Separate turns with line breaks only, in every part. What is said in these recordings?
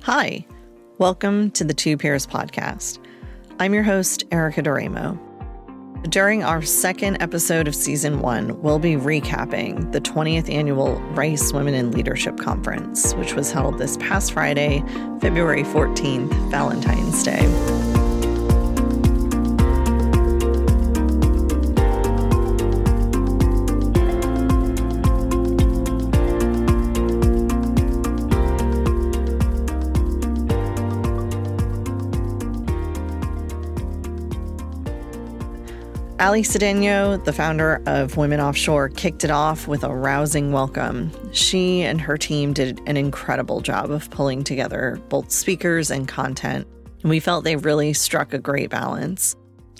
Hi, welcome to the Two Peers podcast. I'm your host, Erica Doremo. During our second episode of season one, we'll be recapping the 20th annual Rice Women in Leadership Conference, which was held this past Friday, February 14th, Valentine's Day. Ali Cedeno, the founder of Women Offshore, kicked it off with a rousing welcome. She and her team did an incredible job of pulling together both speakers and content. And we felt they really struck a great balance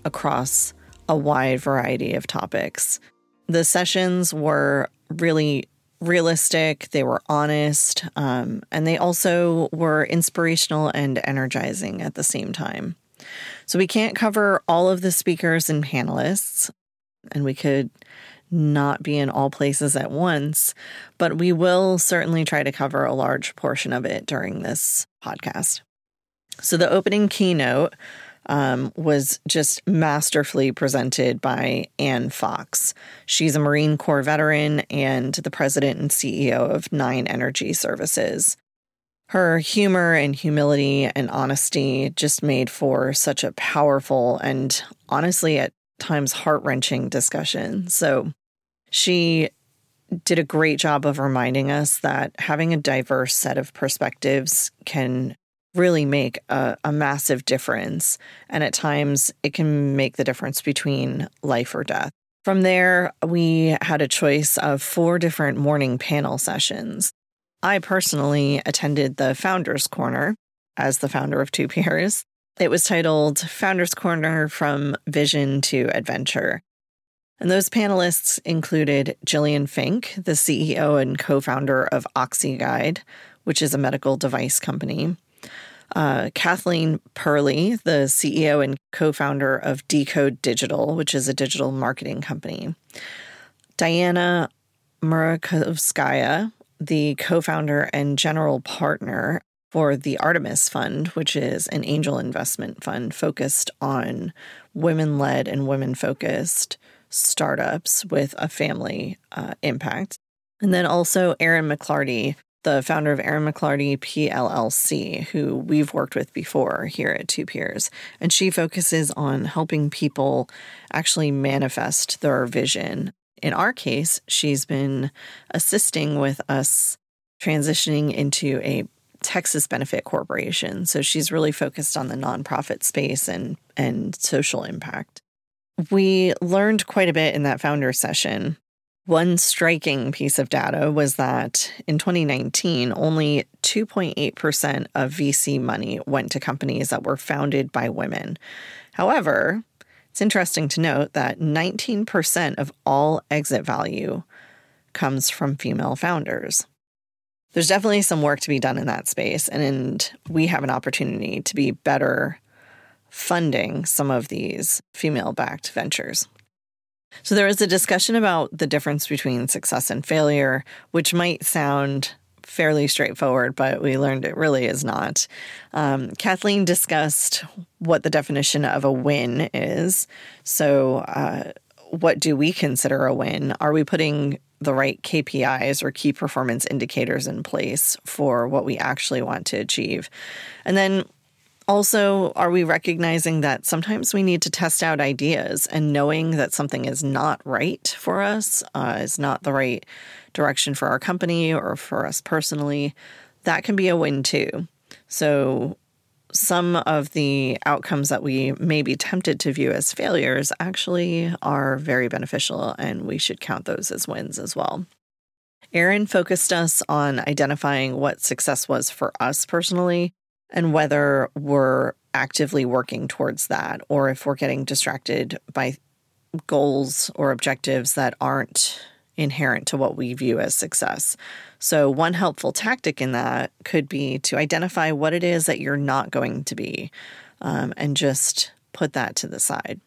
across a wide variety of topics. The sessions were really realistic, they were honest, um, and they also were inspirational and energizing at the same time. So we can't cover all of the speakers and panelists, and we could not be in all places at once, but we will certainly try to cover a large portion of it during this podcast. So the opening keynote um, was just masterfully presented by Ann Fox. She's a Marine Corps veteran and the president and CEO of Nine Energy Services. Her humor and humility and honesty just made for such a powerful and honestly at times heart wrenching discussion. So she did a great job of reminding us that having a diverse set of perspectives can really make a, a, massive difference. And at times, it can make the difference between life or death. From there, we had a choice of four different morning panel sessions. I personally attended the Founders Corner as the founder of Two Peers. It was titled Founders Corner From Vision to Adventure. And those panelists included Jillian Fink, the CEO and co founder of OxyGuide, which is a medical device company, uh, Kathleen Purley, the CEO and co founder of Decode Digital, which is a digital marketing company, Diana Murakhovskaya, the co founder and general partner for the Artemis Fund, which is an angel investment fund focused on women led and women focused startups with a family uh, impact. And then also Erin McLarty, the founder of Erin McLarty PLLC, who we've worked with before here at Two Peers. And she focuses on helping people actually manifest their vision in our case, she's been assisting with us transitioning into a Texas Benefit Corporation. So she's really focused on the nonprofit space and, and social impact. We learned quite a bit in that founder session. One striking piece of data was that in 2019, only 2.8% of VC money went to companies that were founded by women. However, it's interesting to note that 19% of all exit value comes from female founders. There's definitely some work to be done in that space, and we have an opportunity to be better funding some of these female backed ventures. So, there is a discussion about the difference between success and failure, which might sound fairly straightforward, but we learned it really is not. Um, Kathleen discussed what the definition of a win is. So, uh, what do we consider a win? Are we putting the right KPIs or key performance indicators in place for what we actually want to achieve? And then also, are we recognizing that sometimes we need to test out ideas and knowing that something is not right for us, uh, is not the right direction for our company or for us personally? That can be a win too. So, some of the outcomes that we may be tempted to view as failures actually are very beneficial, and we should count those as wins as well. Erin focused us on identifying what success was for us personally and whether we're actively working towards that or if we're getting distracted by goals or objectives that aren't inherent to what we view as success. So, one helpful tactic in that could be to identify what it is that you're not going to be um, and just put that to the side.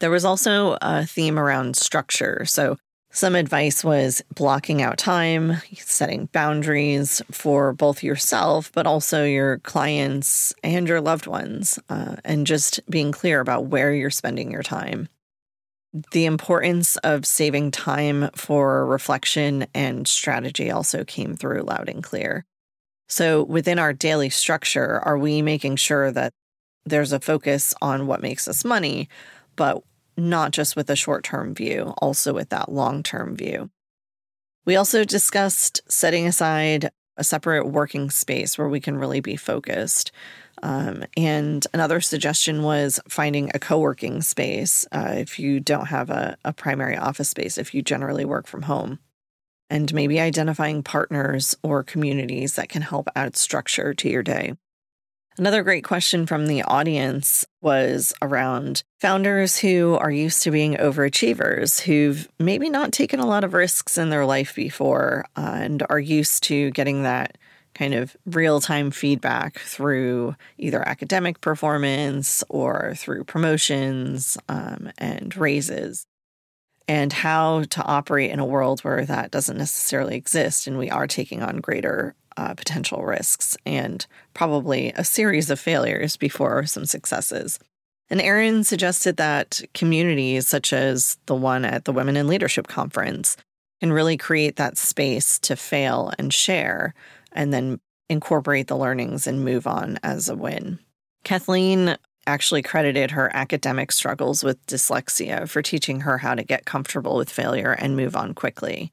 There was also a theme around structure. So, Some advice was blocking out time, setting boundaries for both yourself, but also your clients and your loved ones, uh, and just being clear about where you're spending your time. The importance of saving time for reflection and strategy also came through loud and clear. So, within our daily structure, are we making sure that there's a focus on what makes us money, but not just with a short term view, also with that long term view. We also discussed setting aside a separate working space where we can really be focused. Um, and another suggestion was finding a co working space uh, if you don't have a, a primary office space, if you generally work from home. And maybe identifying partners or communities that can help add structure to your day. Another great question from the audience was around founders who are used to being overachievers, who've maybe not taken a lot of risks in their life before uh, and are used to getting that kind of real time feedback through either academic performance or through promotions um, and raises, and how to operate in a world where that doesn't necessarily exist and we are taking on greater uh, potential risks and probably a series of failures before some successes. And Erin suggested that communities such as the one at the Women in Leadership Conference can really create that space to fail and share and then incorporate the learnings and move on as a win. Kathleen actually credited her academic struggles with dyslexia for teaching her how to get comfortable with failure and move on quickly.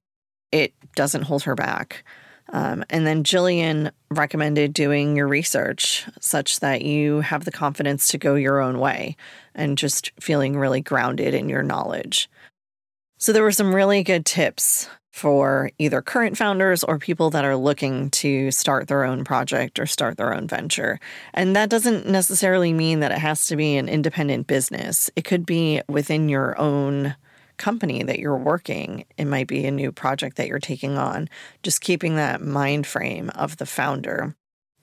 It doesn't hold her back. Um, and then Jillian recommended doing your research such that you have the confidence to go your own way and just feeling really grounded in your knowledge. So there were some really good tips for either current founders or people that are looking to start their own project or start their own venture. And that doesn't necessarily mean that it has to be an independent business, it could be within your own company that you're working. It might be a new project that you're taking on. Just keeping that mind frame of the founder.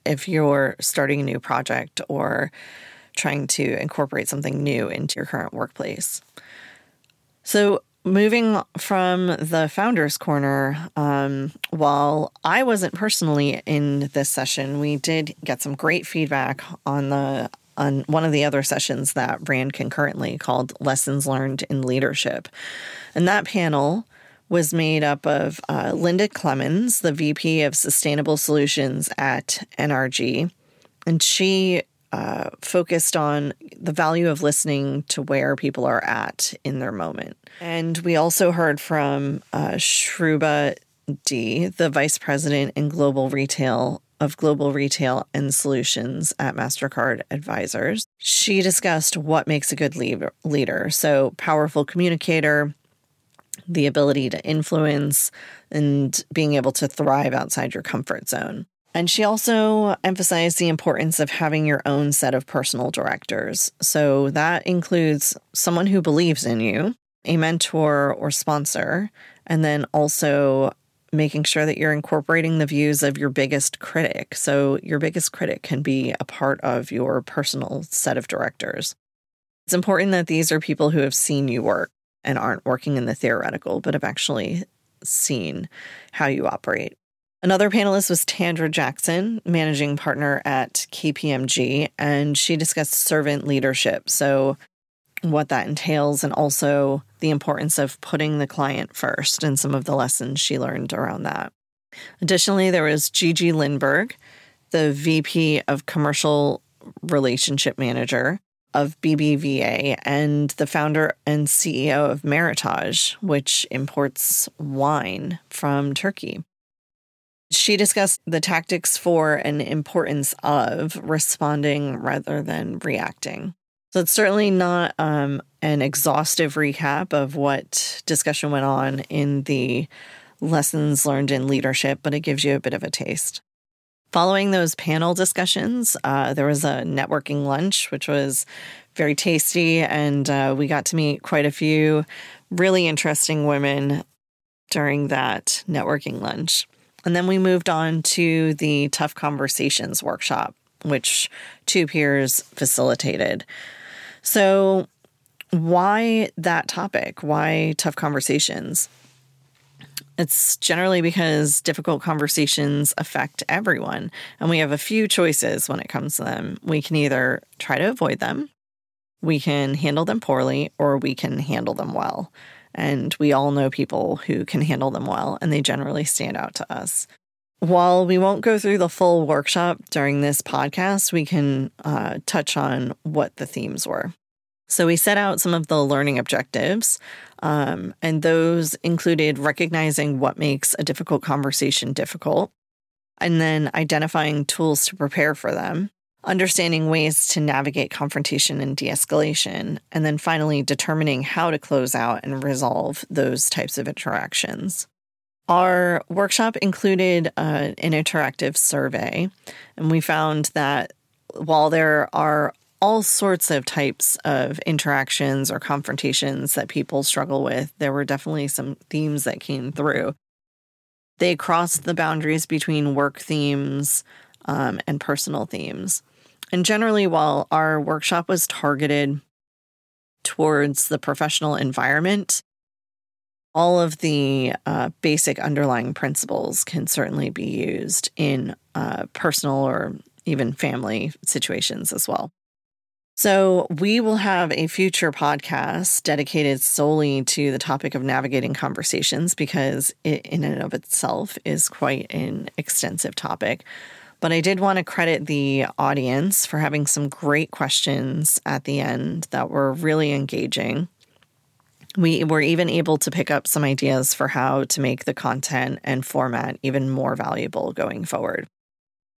If you're starting a new project or trying to incorporate something new into your current workplace. So, moving from the founders corner um, while i wasn't personally in this session we did get some great feedback on the on one of the other sessions that ran concurrently called Lessons Learned in Leadership. And that panel was made up of uh, Linda Clemens, the VP of Sustainable Solutions at NRG. And she uh, focused on the value of listening to where people are at in their moment. And we also heard from uh, Shruba D, the Vice President in Global Retail of Global Retail and Solutions at MasterCard Advisors. She discussed what makes a good leader. So, powerful communicator, the ability to influence, and being able to thrive outside your comfort zone. And she also emphasized the importance of having your own set of personal directors. So that includes someone who believes in you, a mentor or sponsor, and then also making sure that you're incorporating the views of your biggest critic. So, your biggest critic can be a part of your personal set of directors. It's important that these are people who have seen you work and aren't working in the theoretical, but have actually seen how you operate. Another panelist was Tandra Jackson, managing partner at KPMG, and she discussed servant leadership. So, what that entails and also the importance of putting the client first and some of the lessons she learned around that. Additionally, there was Gigi Lindberg, the VP of Commercial Relationship Manager of BBVA and the founder and CEO of Meritage, which imports wine from Turkey. She discussed the tactics for and importance of responding rather than reacting. So it's certainly not um, an exhaustive recap of what discussion went on in the lessons learned in leadership, but it gives you a bit of a taste. Following those panel discussions, uh, there was a networking lunch, which was very tasty, and uh, we got to meet quite a few really interesting women during that networking lunch. And then we moved on to the Tough Conversations workshop, which two peers facilitated. So, why that topic? Why tough conversations? It's generally because difficult conversations affect everyone, and we have a few choices when it comes to them. We can either try to avoid them, we can handle them poorly, or we can handle them well. And we all know people who can handle them well, and they generally stand out to us. While we won't go through the full workshop during this podcast, we can uh, touch on what the themes were. So, we set out some of the learning objectives, um, and those included recognizing what makes a difficult conversation difficult, and then identifying tools to prepare for them, understanding ways to navigate confrontation and de escalation, and then finally determining how to close out and resolve those types of interactions. Our workshop included uh, an interactive survey, and we found that while there are all sorts of types of interactions or confrontations that people struggle with, there were definitely some themes that came through. They crossed the boundaries between work themes um, and personal themes. And generally, while our workshop was targeted towards the professional environment, all of the uh, basic underlying principles can certainly be used in uh, personal or even family situations as well. So, we will have a future podcast dedicated solely to the topic of navigating conversations because it, in and of itself, is quite an extensive topic. But I did want to credit the audience for having some great questions at the end that were really engaging. We were even able to pick up some ideas for how to make the content and format even more valuable going forward.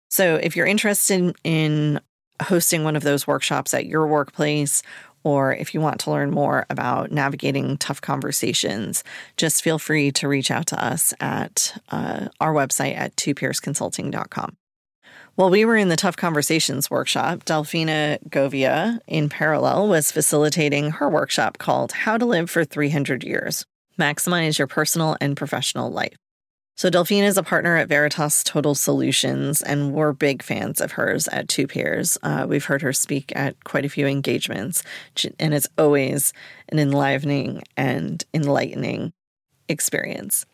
So, if you're interested in hosting one of those workshops at your workplace, or if you want to learn more about navigating tough conversations, just feel free to reach out to us at uh, our website at twopeersconsulting.com. While we were in the Tough Conversations workshop, Delphina Govia, in parallel, was facilitating her workshop called How to Live for 300 Years Maximize Your Personal and Professional Life. So, Delphine is a partner at Veritas Total Solutions, and we're big fans of hers at Two Peers. Uh, we've heard her speak at quite a few engagements, and it's always an enlivening and enlightening experience.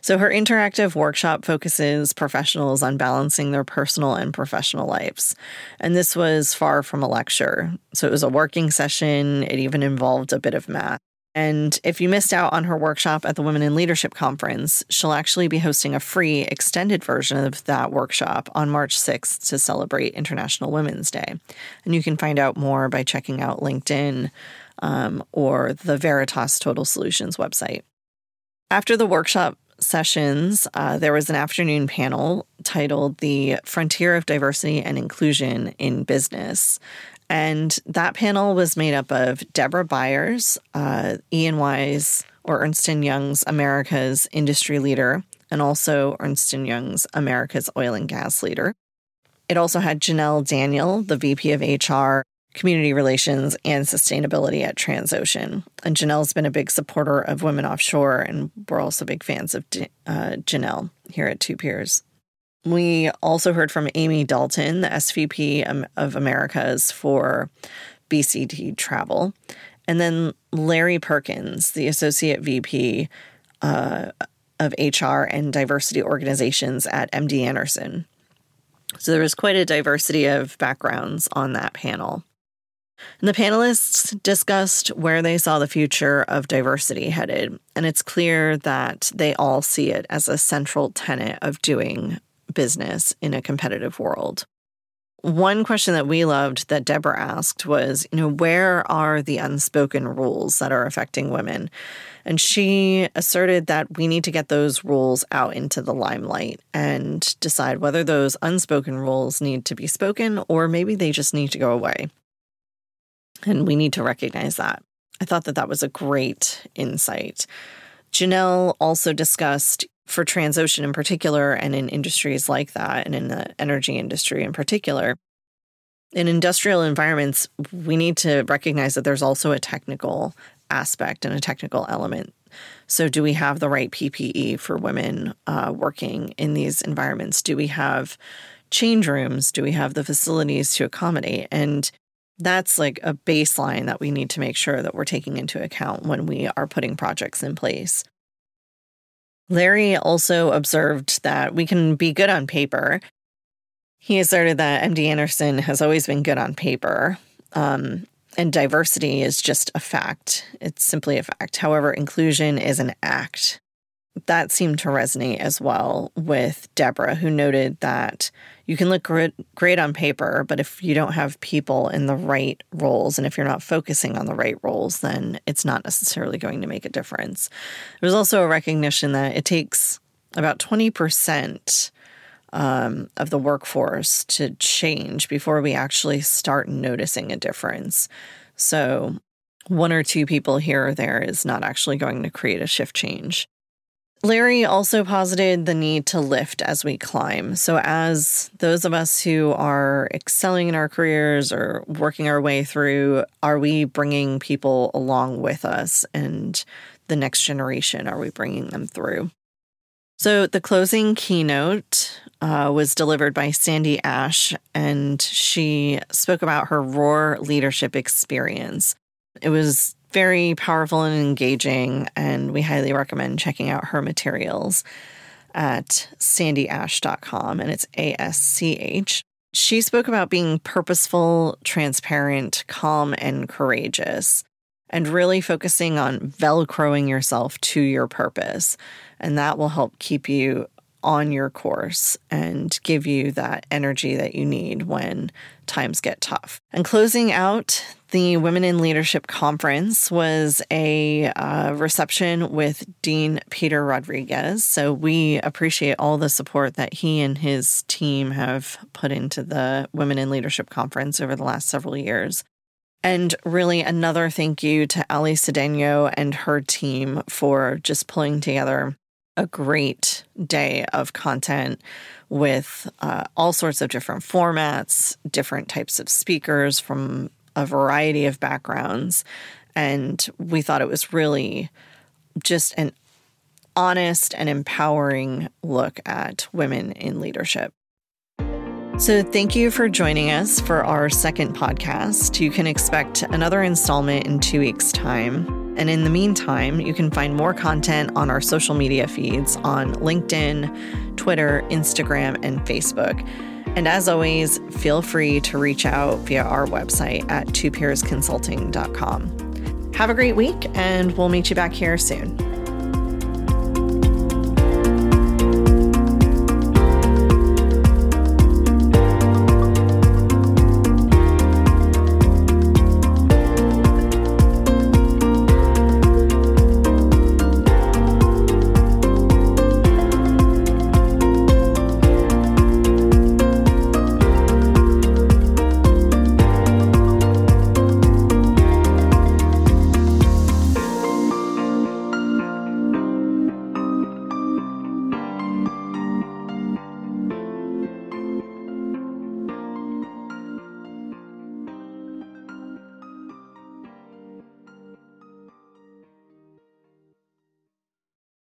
So, her interactive workshop focuses professionals on balancing their personal and professional lives. And this was far from a lecture. So, it was a working session, it even involved a bit of math. And if you missed out on her workshop at the Women in Leadership Conference, she'll actually be hosting a free extended version of that workshop on March 6th to celebrate International Women's Day. And you can find out more by checking out LinkedIn um, or the Veritas Total Solutions website. After the workshop sessions, uh, there was an afternoon panel titled The Frontier of Diversity and Inclusion in Business. And that panel was made up of Deborah Byers, uh, EY's or Ernst & Young's America's industry leader, and also Ernst & Young's America's oil and gas leader. It also had Janelle Daniel, the VP of HR, Community Relations, and Sustainability at Transocean. And Janelle's been a big supporter of women offshore, and we're also big fans of uh, Janelle here at Two Peers. We also heard from Amy Dalton, the SVP of Americas for BCD Travel, and then Larry Perkins, the Associate VP uh, of HR and Diversity Organizations at MD Anderson. So there was quite a diversity of backgrounds on that panel. And the panelists discussed where they saw the future of diversity headed, and it's clear that they all see it as a central tenet of doing business in a competitive world. One question that we loved that Deborah asked was, you know, where are the unspoken rules that are affecting women? And she asserted that we need to get those rules out into the limelight and decide whether those unspoken rules need to be spoken or maybe they just need to go away. And we need to recognize that. I thought that that was a great insight. Janelle also discussed for Transocean in particular, and in industries like that, and in the energy industry in particular, in industrial environments, we need to recognize that there's also a technical aspect and a technical element. So, do we have the right PPE for women uh, working in these environments? Do we have change rooms? Do we have the facilities to accommodate? And that's like a baseline that we need to make sure that we're taking into account when we are putting projects in place. Larry also observed that we can be good on paper. He asserted that MD Anderson has always been good on paper, um, and diversity is just a fact. It's simply a fact. However, inclusion is an act that seemed to resonate as well with Deborah, who noted that you can look great, great on paper, but if you don't have people in the right roles and if you're not focusing on the right roles, then it's not necessarily going to make a difference. There's also a recognition that it takes about 20% um, of the workforce to change before we actually start noticing a difference. So, one or two people here or there is not actually going to create a shift change. Larry also posited the need to lift as we climb. So, as those of us who are excelling in our careers or working our way through, are we bringing people along with us? And the next generation, are we bringing them through? So, the closing keynote uh, was delivered by Sandy Asch, and she spoke about her Roar leadership experience. It was very powerful and engaging, and we highly recommend checking out her materials at sandyasch.com, and it's A S C H. She spoke about being purposeful, transparent, calm, and courageous, and really focusing on velcroing yourself to your purpose. And that will help keep you on your course and give you that energy that you need when times get tough. And closing out the Women in Leadership Conference was a uh, reception with Dean Peter Rodriguez. So we appreciate all the support that he and his team have put into the Women in Leadership Conference over the last several years. And really, another thank you to Ali Cedeno and her team for just pulling together a great day of content with uh, all sorts of different formats, different types of speakers from a variety of backgrounds. And we thought it was really just an honest and empowering look at women in leadership. So, thank you for joining us for our second podcast. You can expect another installment in two weeks' time. And in the meantime, you can find more content on our social media feeds on LinkedIn, Twitter, Instagram, and Facebook. And as always, feel free to reach out via our website at twopeersconsulting.com. Have a great week, and we'll meet you back here soon.